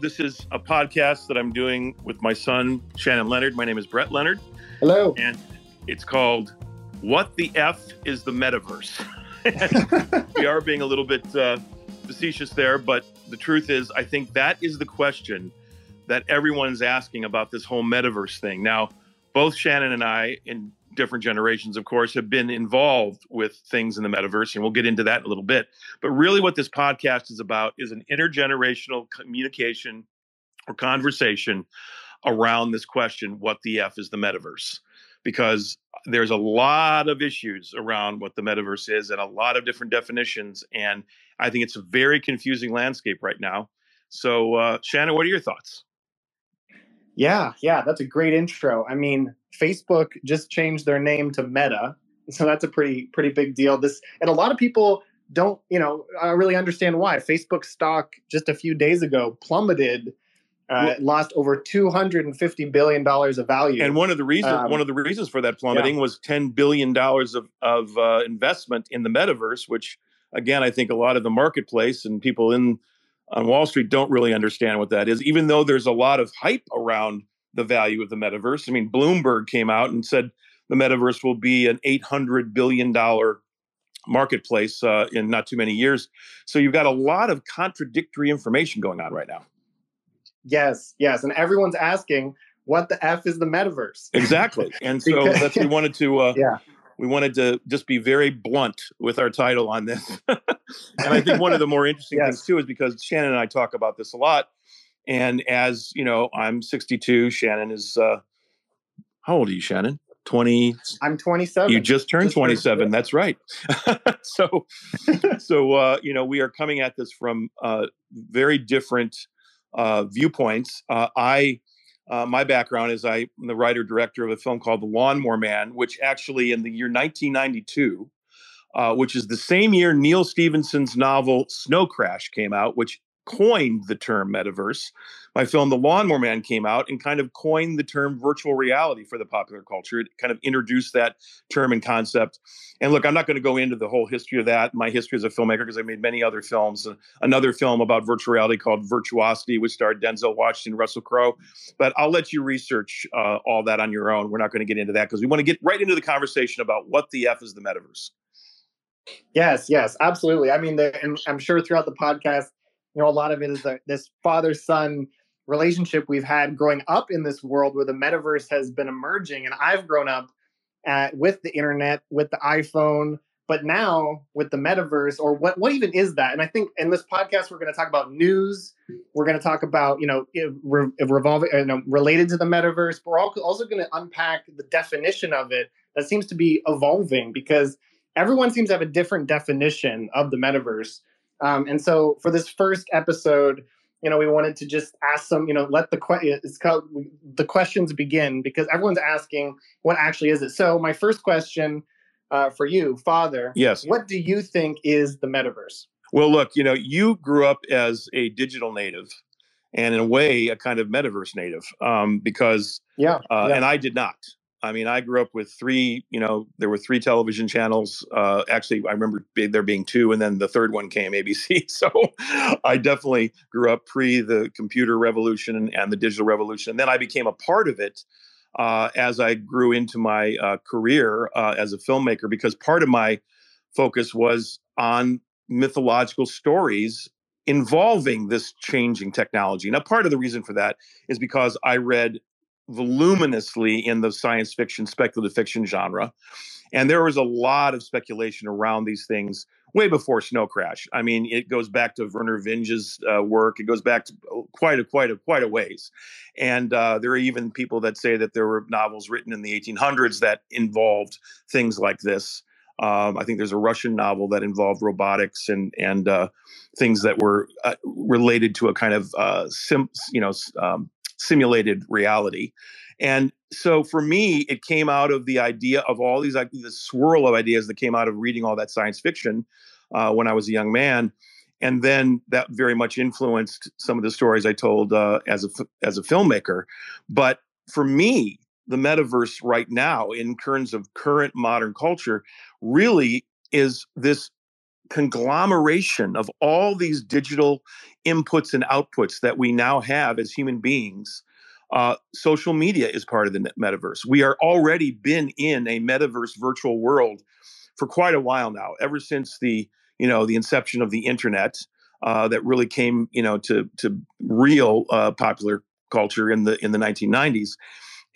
this is a podcast that I'm doing with my son, Shannon Leonard. My name is Brett Leonard. Hello. And it's called What the F is the Metaverse? we are being a little bit uh, facetious there, but the truth is, I think that is the question that everyone's asking about this whole metaverse thing. Now, both Shannon and I, in different generations, of course, have been involved with things in the metaverse, and we'll get into that in a little bit. But really, what this podcast is about is an intergenerational communication or conversation around this question what the F is the metaverse? Because there's a lot of issues around what the metaverse is and a lot of different definitions. And I think it's a very confusing landscape right now. So, uh, Shannon, what are your thoughts? Yeah, yeah, that's a great intro. I mean, Facebook just changed their name to Meta, so that's a pretty pretty big deal. This and a lot of people don't, you know, I really understand why. Facebook stock just a few days ago plummeted, uh, lost over two hundred and fifty billion dollars of value. And one of the reasons um, one of the reasons for that plummeting yeah. was ten billion dollars of of uh, investment in the metaverse, which again I think a lot of the marketplace and people in on Wall Street don't really understand what that is, even though there's a lot of hype around the value of the metaverse. I mean, Bloomberg came out and said the metaverse will be an $800 billion marketplace uh, in not too many years. So you've got a lot of contradictory information going on right now. Yes, yes. And everyone's asking, what the F is the metaverse? Exactly. And so that's we wanted to uh, yeah we wanted to just be very blunt with our title on this. and I think one of the more interesting yes. things too is because Shannon and I talk about this a lot. And as you know, I'm 62. Shannon is uh, how old are you, Shannon? 20 i'm 27 you just turned just 27 that's right so so uh, you know we are coming at this from uh, very different uh, viewpoints uh, i uh, my background is I'm the writer director of a film called The Lawnmower Man, which actually in the year 1992, uh, which is the same year Neal Stephenson's novel Snow Crash came out, which coined the term metaverse. My film, The Lawnmower Man, came out and kind of coined the term virtual reality for the popular culture. It kind of introduced that term and concept. And look, I'm not going to go into the whole history of that, my history as a filmmaker, because I made many other films. Another film about virtual reality called Virtuosity, which starred Denzel Washington, Russell Crowe. But I'll let you research uh, all that on your own. We're not going to get into that because we want to get right into the conversation about what the F is the metaverse. Yes, yes, absolutely. I mean, the, I'm sure throughout the podcast, you know, a lot of it is the, this father son relationship we've had growing up in this world where the metaverse has been emerging. And I've grown up at, with the internet, with the iPhone, but now with the metaverse, or what, what even is that? And I think in this podcast, we're going to talk about news. We're going to talk about, you know, re, revolving, you know, related to the metaverse, but we're also going to unpack the definition of it that seems to be evolving because everyone seems to have a different definition of the metaverse. Um, and so for this first episode, you know, we wanted to just ask some, you know, let the que- it's called the questions begin because everyone's asking what actually is it. So my first question uh, for you, Father, yes, what do you think is the metaverse? Well, look, you know, you grew up as a digital native, and in a way, a kind of metaverse native, um, because yeah, uh, yeah, and I did not. I mean, I grew up with three, you know, there were three television channels. Uh, actually, I remember there being two, and then the third one came, ABC. So I definitely grew up pre the computer revolution and, and the digital revolution. And then I became a part of it uh, as I grew into my uh, career uh, as a filmmaker, because part of my focus was on mythological stories involving this changing technology. Now, part of the reason for that is because I read voluminously in the science fiction, speculative fiction genre. And there was a lot of speculation around these things way before Snow Crash. I mean, it goes back to Vernor Vinge's uh, work. It goes back to uh, quite a quite a quite a ways. And uh, there are even people that say that there were novels written in the 1800s that involved things like this. Um, I think there's a Russian novel that involved robotics and and uh, things that were uh, related to a kind of uh, sim, you know um, simulated reality. And so for me, it came out of the idea of all these, like the swirl of ideas that came out of reading all that science fiction uh, when I was a young man. And then that very much influenced some of the stories I told uh, as a as a filmmaker. But for me, the metaverse right now, in terms of current modern culture, really is this conglomeration of all these digital inputs and outputs that we now have as human beings uh, social media is part of the metaverse. We are already been in a metaverse virtual world for quite a while now ever since the you know the inception of the internet uh, that really came you know to to real uh, popular culture in the in the 1990s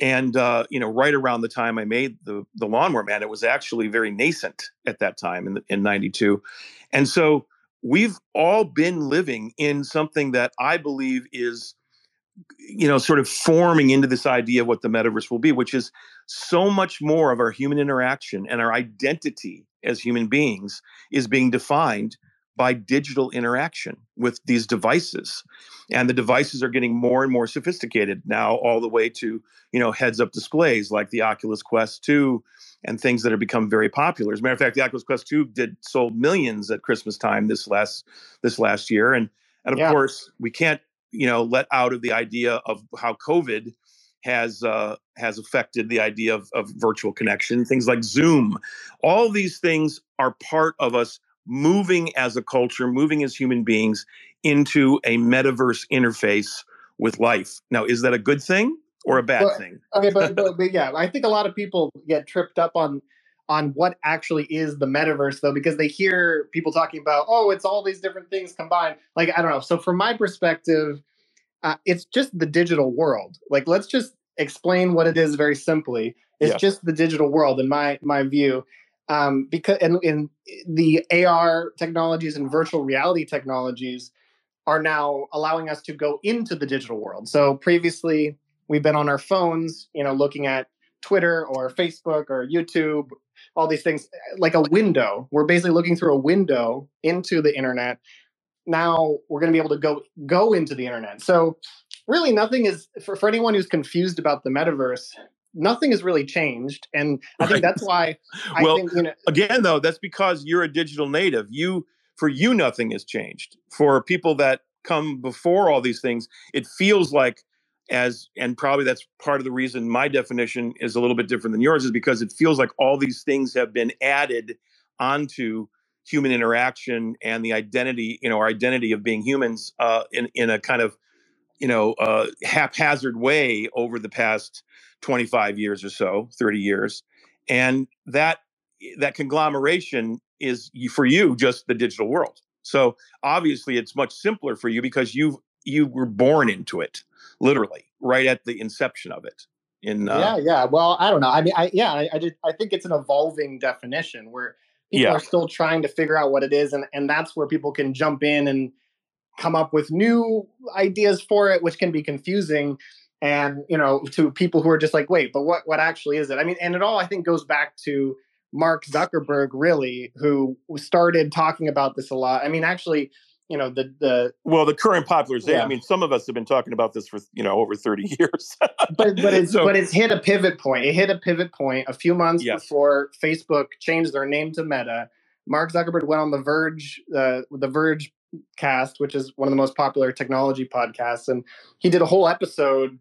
and uh, you know right around the time i made the the lawnmower man it was actually very nascent at that time in, the, in 92 and so we've all been living in something that i believe is you know sort of forming into this idea of what the metaverse will be which is so much more of our human interaction and our identity as human beings is being defined by digital interaction with these devices. And the devices are getting more and more sophisticated now all the way to you know heads up displays like the oculus quest 2 and things that have become very popular. As a matter of fact the oculus quest 2 did sold millions at christmas time this last this last year. And and of yeah. course we can't you know let out of the idea of how covid has uh, has affected the idea of, of virtual connection things like zoom. All these things are part of us moving as a culture, moving as human beings into a metaverse interface with life. Now, is that a good thing or a bad but, thing? okay, but, but, but yeah, I think a lot of people get tripped up on on what actually is the metaverse though because they hear people talking about oh it's all these different things combined. Like i don't know so from my perspective uh, it's just the digital world. Like let's just explain what it is very simply. It's just the digital world in my my view um, because and, in the AR technologies and virtual reality technologies are now allowing us to go into the digital world. So previously we've been on our phones, you know, looking at Twitter or Facebook or YouTube, all these things like a window. We're basically looking through a window into the internet. Now we're going to be able to go go into the internet. So really nothing is for, for anyone who's confused about the metaverse nothing has really changed and i think that's why I well think, you know, again though that's because you're a digital native. You for you nothing has changed. For people that come before all these things it feels like as and probably that's part of the reason my definition is a little bit different than yours is because it feels like all these things have been added onto human interaction and the identity you know our identity of being humans uh, in in a kind of you know uh, haphazard way over the past 25 years or so, 30 years. And that that conglomeration is for you just the digital world. So obviously it's much simpler for you because you you were born into it literally right at the inception of it. In uh, yeah, yeah. Well, I don't know. I mean, I yeah, I, I just I think it's an evolving definition where people yeah. are still trying to figure out what it is, and and that's where people can jump in and come up with new ideas for it, which can be confusing and you know to people who are just like wait but what what actually is it? I mean and it all i think goes back to mark zuckerberg really who started talking about this a lot. I mean actually you know the the well the current popularization yeah. i mean some of us have been talking about this for you know over 30 years. But but it's so, but it's hit a pivot point. It hit a pivot point a few months yes. before facebook changed their name to meta. Mark zuckerberg went on the verge uh, the verge cast which is one of the most popular technology podcasts and he did a whole episode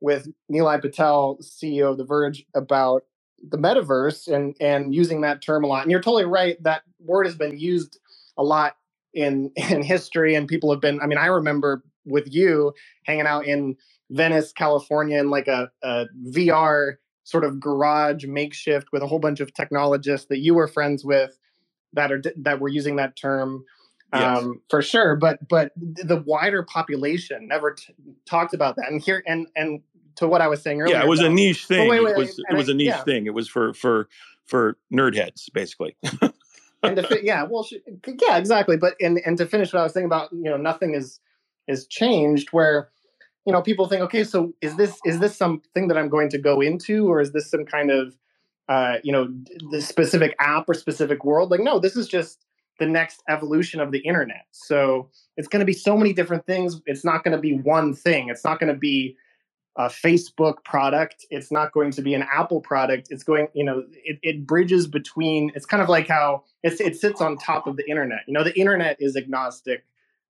with Neil Patel, CEO of The Verge, about the metaverse and and using that term a lot. And you're totally right. That word has been used a lot in in history, and people have been. I mean, I remember with you hanging out in Venice, California, in like a, a VR sort of garage makeshift with a whole bunch of technologists that you were friends with that are that were using that term yes. um, for sure. But but the wider population never t- talked about that. And here and and to what I was saying earlier. Yeah, it was a niche thing. wait, wait, it was it was a niche yeah. thing. It was for for for nerd heads, basically. and to fi- yeah, well, yeah, exactly. But and and to finish what I was saying about you know nothing is is changed where you know people think okay so is this is this something that i'm going to go into or is this some kind of uh you know the specific app or specific world like no this is just the next evolution of the internet so it's going to be so many different things it's not going to be one thing it's not going to be a Facebook product. It's not going to be an Apple product. It's going, you know, it, it bridges between. It's kind of like how it's, it sits on top of the internet. You know, the internet is agnostic.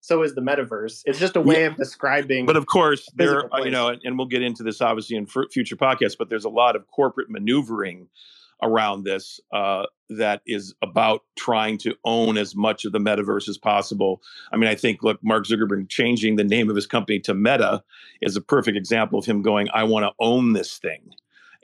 So is the metaverse. It's just a way yeah. of describing. But of course, there, uh, you know, and we'll get into this obviously in future podcasts. But there's a lot of corporate maneuvering around this uh, that is about trying to own as much of the metaverse as possible. I mean, I think look, Mark Zuckerberg changing the name of his company to Meta is a perfect example of him going, "I want to own this thing."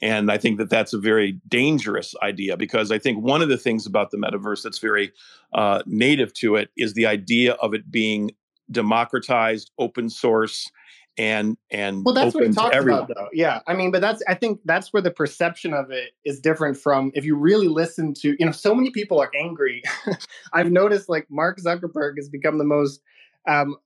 And I think that that's a very dangerous idea because I think one of the things about the metaverse that's very uh, native to it is the idea of it being democratized, open source, and and well that's what he talks about though. Yeah i mean but that's i think that's where the perception of it is different from if you really listen to you know so many people are angry. I've noticed like mark zuckerberg has become the most um,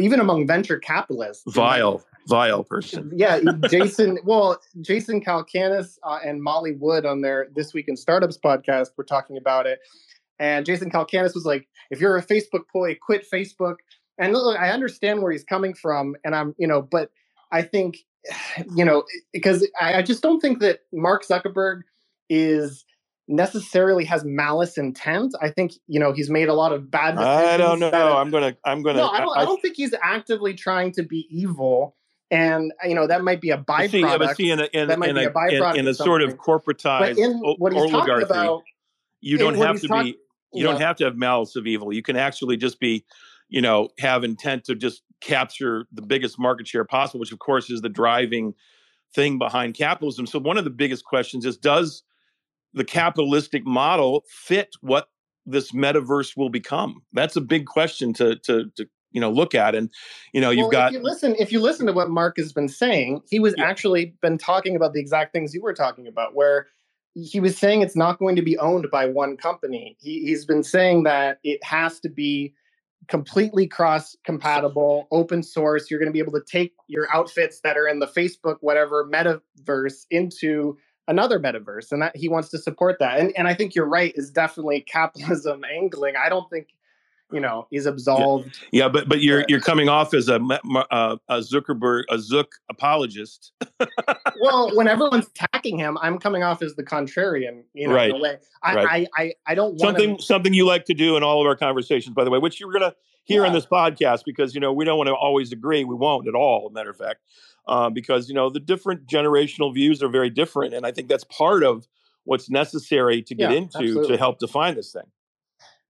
even among venture capitalists vile vile person. Yeah jason well jason Calacanis uh, and molly wood on their this week in startups podcast were talking about it. And jason Calacanis was like if you're a facebook boy quit facebook and look, I understand where he's coming from, and I'm, you know, but I think, you know, because I, I just don't think that Mark Zuckerberg is necessarily has malice intent. I think you know he's made a lot of bad. I don't know. I'm gonna. I'm gonna. No, I don't. I, I, don't think he's actively trying to be evil. And you know that might be a byproduct. See, see in a, in, that might in be a, a byproduct in, in a sort of corporatized but in what he's oligarchy, talking about, you don't have to talk, be. You don't have to have malice of evil. You can actually just be you know, have intent to just capture the biggest market share possible, which of course is the driving thing behind capitalism. So one of the biggest questions is does the capitalistic model fit what this metaverse will become? That's a big question to to to you know look at and you know you've got if you listen if you listen to what mark has been saying he was yeah. actually been talking about the exact things you were talking about where he was saying it's not going to be owned by one company he, he's been saying that it has to be completely cross compatible, open source. You're going to be able to take your outfits that are in the Facebook, whatever metaverse into another metaverse. And that he wants to support that. And, and I think you're right, is definitely capitalism angling. I don't think you know he's absolved. Yeah, yeah but but you're you're coming off as a uh, a Zuckerberg a Zuck apologist. well, when everyone's attacking him, I'm coming off as the contrarian. You know, right. way. I, right. I, I I don't something wanna... something you like to do in all of our conversations, by the way, which you're gonna hear yeah. in this podcast because you know we don't want to always agree. We won't at all. matter of fact. Uh, because you know the different generational views are very different, and I think that's part of what's necessary to get yeah, into absolutely. to help define this thing.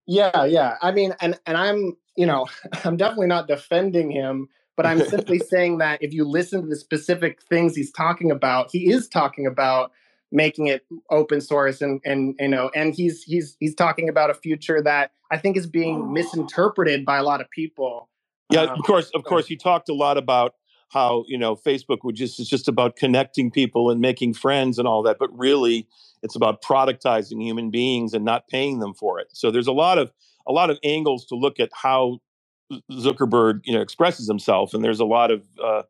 Yeah, yeah. I mean, and and I'm, you know, I'm definitely not defending him, but I'm simply saying that if you listen to the specific things he's talking about, he is talking about making it open source and and you know, and he's he's he's talking about a future that I think is being misinterpreted by a lot of people. Yeah, um, of course, of course, he talked a lot about how you know Facebook would just is just about connecting people and making friends and all that, but really it's about productizing human beings and not paying them for it. So there's a lot of a lot of angles to look at how Zuckerberg you know expresses himself, and there's a lot of uh,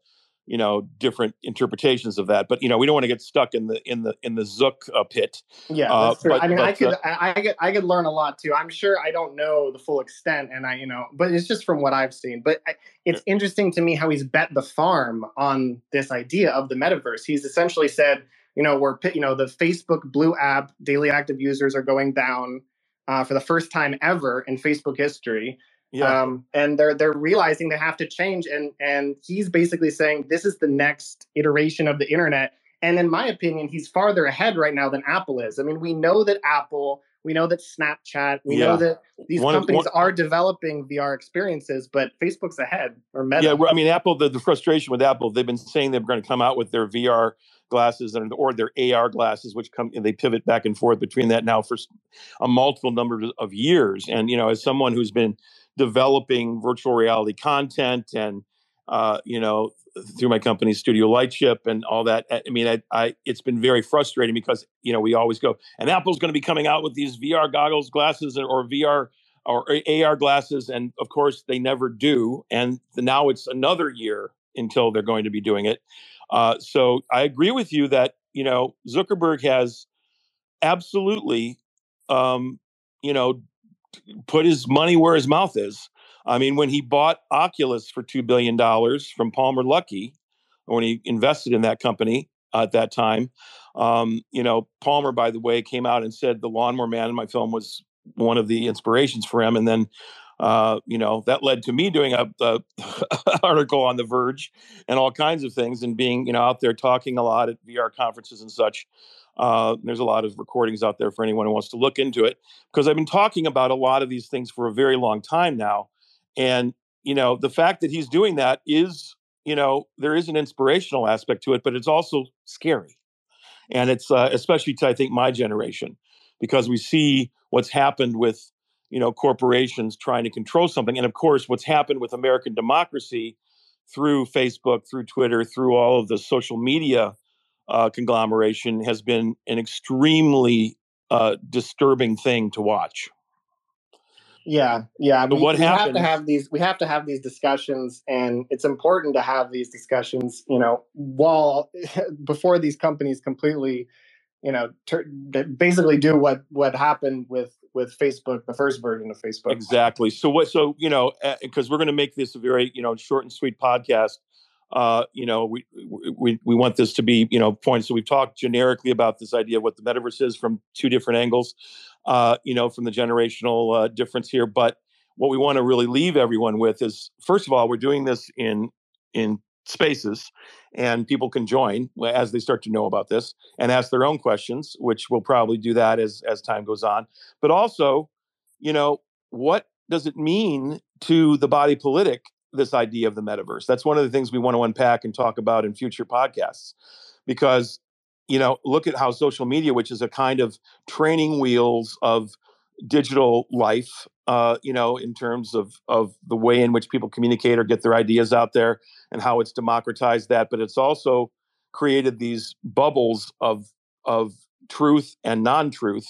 you know different interpretations of that but you know we don't want to get stuck in the in the in the Zuck uh, pit yeah uh, that's true. But, i mean but, i could uh, I, I could i could learn a lot too i'm sure i don't know the full extent and i you know but it's just from what i've seen but I, it's yeah. interesting to me how he's bet the farm on this idea of the metaverse he's essentially said you know we're you know the facebook blue app daily active users are going down uh, for the first time ever in facebook history yeah. Um, and they're they're realizing they have to change, and and he's basically saying this is the next iteration of the internet. And in my opinion, he's farther ahead right now than Apple is. I mean, we know that Apple, we know that Snapchat, we yeah. know that these one, companies one, are developing VR experiences, but Facebook's ahead or Meta. Yeah, I mean, Apple. The, the frustration with Apple, they've been saying they're going to come out with their VR glasses and or their AR glasses, which come and they pivot back and forth between that now for a multiple number of years. And you know, as someone who's been developing virtual reality content and uh, you know through my company studio lightship and all that i mean I, I, it's been very frustrating because you know we always go and apple's going to be coming out with these vr goggles glasses or vr or ar glasses and of course they never do and now it's another year until they're going to be doing it uh, so i agree with you that you know zuckerberg has absolutely um, you know put his money where his mouth is. I mean, when he bought Oculus for $2 billion from Palmer Luckey, when he invested in that company uh, at that time, um, you know, Palmer, by the way, came out and said the Lawnmower Man in my film was one of the inspirations for him. And then uh, you know, that led to me doing a, a article on The Verge and all kinds of things, and being you know out there talking a lot at VR conferences and such. Uh, there's a lot of recordings out there for anyone who wants to look into it because I've been talking about a lot of these things for a very long time now, and you know the fact that he's doing that is you know there is an inspirational aspect to it, but it's also scary, and it's uh, especially to I think my generation because we see what's happened with you know corporations trying to control something. And of course what's happened with american democracy through facebook through twitter through all of the social media uh, conglomeration has been an extremely uh, disturbing thing to watch. Yeah yeah but we, what we happens have to have these we have to have these discussions and it's important to have these discussions you know while before these companies completely you know ter- basically do what what happened with with Facebook, the first version of Facebook. Exactly. So what? So you know, because we're going to make this a very you know short and sweet podcast. Uh, you know, we, we we want this to be you know points. So we've talked generically about this idea of what the metaverse is from two different angles. Uh, you know, from the generational uh, difference here, but what we want to really leave everyone with is first of all, we're doing this in in spaces and people can join as they start to know about this and ask their own questions which we'll probably do that as as time goes on. But also you know what does it mean to the body politic this idea of the metaverse? That's one of the things we want to unpack and talk about in future podcasts because you know look at how social media which is a kind of training wheels of digital life uh, you know, in terms of of the way in which people communicate or get their ideas out there, and how it's democratized that. But it's also created these bubbles of of truth and non-truth,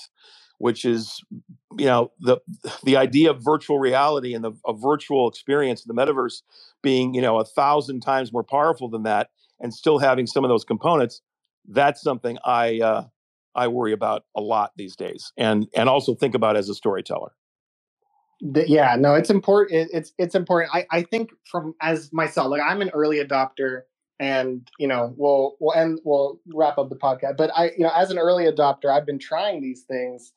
which is, you know, the the idea of virtual reality and the a virtual experience in the metaverse being, you know, a thousand times more powerful than that, and still having some of those components. That's something I uh, I worry about a lot these days, and and also think about as a storyteller. Yeah no it's important it, it's it's important. I i think from as myself like i'm an early adopter and you know we'll we'll end we'll wrap up the podcast but i you know as an early adopter i've been trying these things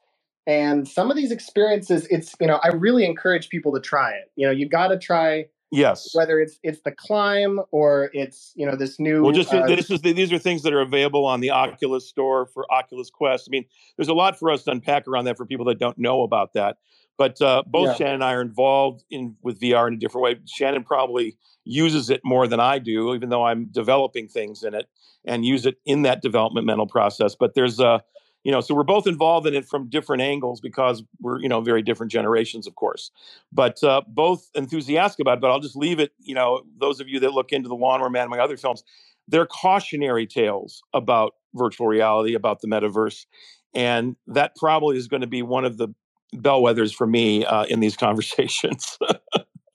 and some of these experiences it's you know i really encourage people to try it. You know you got to try Yes. Whether it's it's the climb or it's you know this new. Well, just uh, this is these are things that are available on the Oculus store for Oculus Quest. I mean, there's a lot for us to unpack around that for people that don't know about that. But uh, both yeah. Shannon and I are involved in with VR in a different way. Shannon probably uses it more than I do, even though I'm developing things in it and use it in that developmental process. But there's a, you know, so we're both involved in it from different angles because we're, you know, very different generations, of course. But uh, both enthusiastic about it. But I'll just leave it, you know, those of you that look into the Lawnmower Man, and my other films, they're cautionary tales about virtual reality, about the metaverse. And that probably is going to be one of the bellwethers for me uh, in these conversations.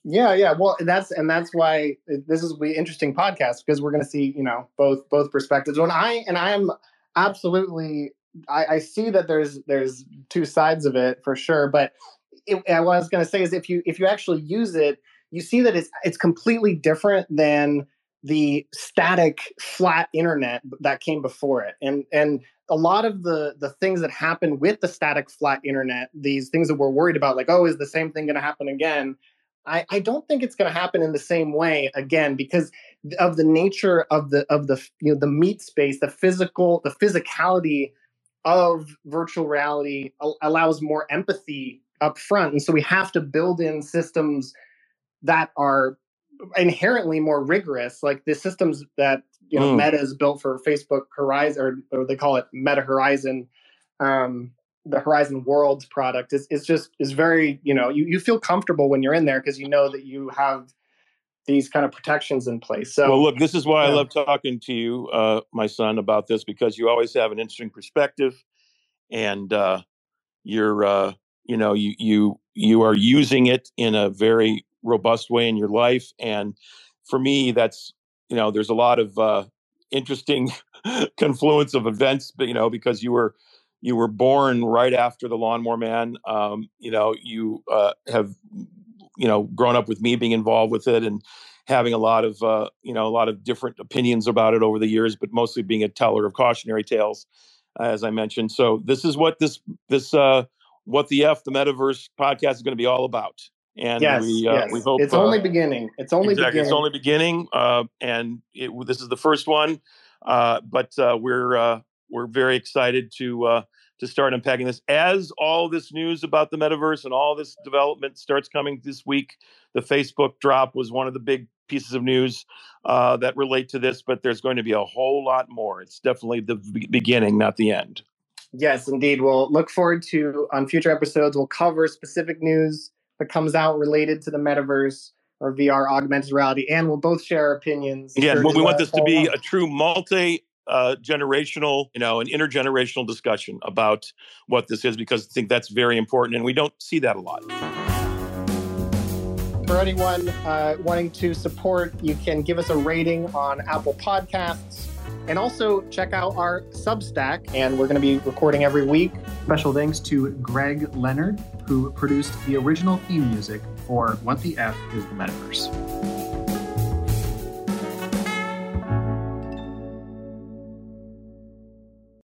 yeah, yeah. Well, that's and that's why this is the interesting podcast because we're going to see you know both both perspectives. When I and I am absolutely, I, I see that there's there's two sides of it for sure. But it, what I was going to say is if you if you actually use it, you see that it's it's completely different than the static flat internet that came before it and and a lot of the the things that happen with the static flat internet these things that we're worried about like oh is the same thing going to happen again I, I don't think it's going to happen in the same way again because of the nature of the of the you know the meat space the physical the physicality of virtual reality allows more empathy up front and so we have to build in systems that are inherently more rigorous. Like the systems that you know mm. Meta is built for Facebook Horizon, or, or they call it Meta Horizon. Um, the Horizon Worlds product is is just is very you know you you feel comfortable when you're in there because you know that you have these kind of protections in place. So well, look, this is why yeah. I love talking to you, uh, my son, about this because you always have an interesting perspective, and uh, you're uh, you know you you you are using it in a very robust way in your life. And for me, that's you know, there's a lot of uh, interesting confluence of events, but you know, because you were you were born right after the Lawnmower Man. Um, you know, you uh, have you know grown up with me being involved with it and having a lot of uh, you know a lot of different opinions about it over the years, but mostly being a teller of cautionary tales, as I mentioned. So this is what this this uh, what the F the Metaverse podcast is going to be all about And yes, we, uh, yes. we hope it's only beginning. It's only exactly. beginning. It's only beginning, uh, and it, this is the first one. Uh, but uh, we're uh, we're very excited to uh, to start unpacking this. As all this news about the metaverse and all this development starts coming this week, the Facebook drop was one of the big pieces of news uh, that relate to this. But there's going to be a whole lot more. It's definitely the beginning, not the end. Yes, indeed. We'll look forward to on future episodes. We'll cover specific news that comes out related to the metaverse or VR augmented reality, and we'll both share our opinions. Yeah, well, we want this to be a true multi uh, generational, you know, an intergenerational discussion about what this is because I think that's very important, and we don't see that a lot. For anyone uh, wanting to support, you can give us a rating on Apple Podcasts. And also check out our Substack, and we're going to be recording every week. Special thanks to Gregg Leonard, who produced the original theme music for What the F is the Metaverse.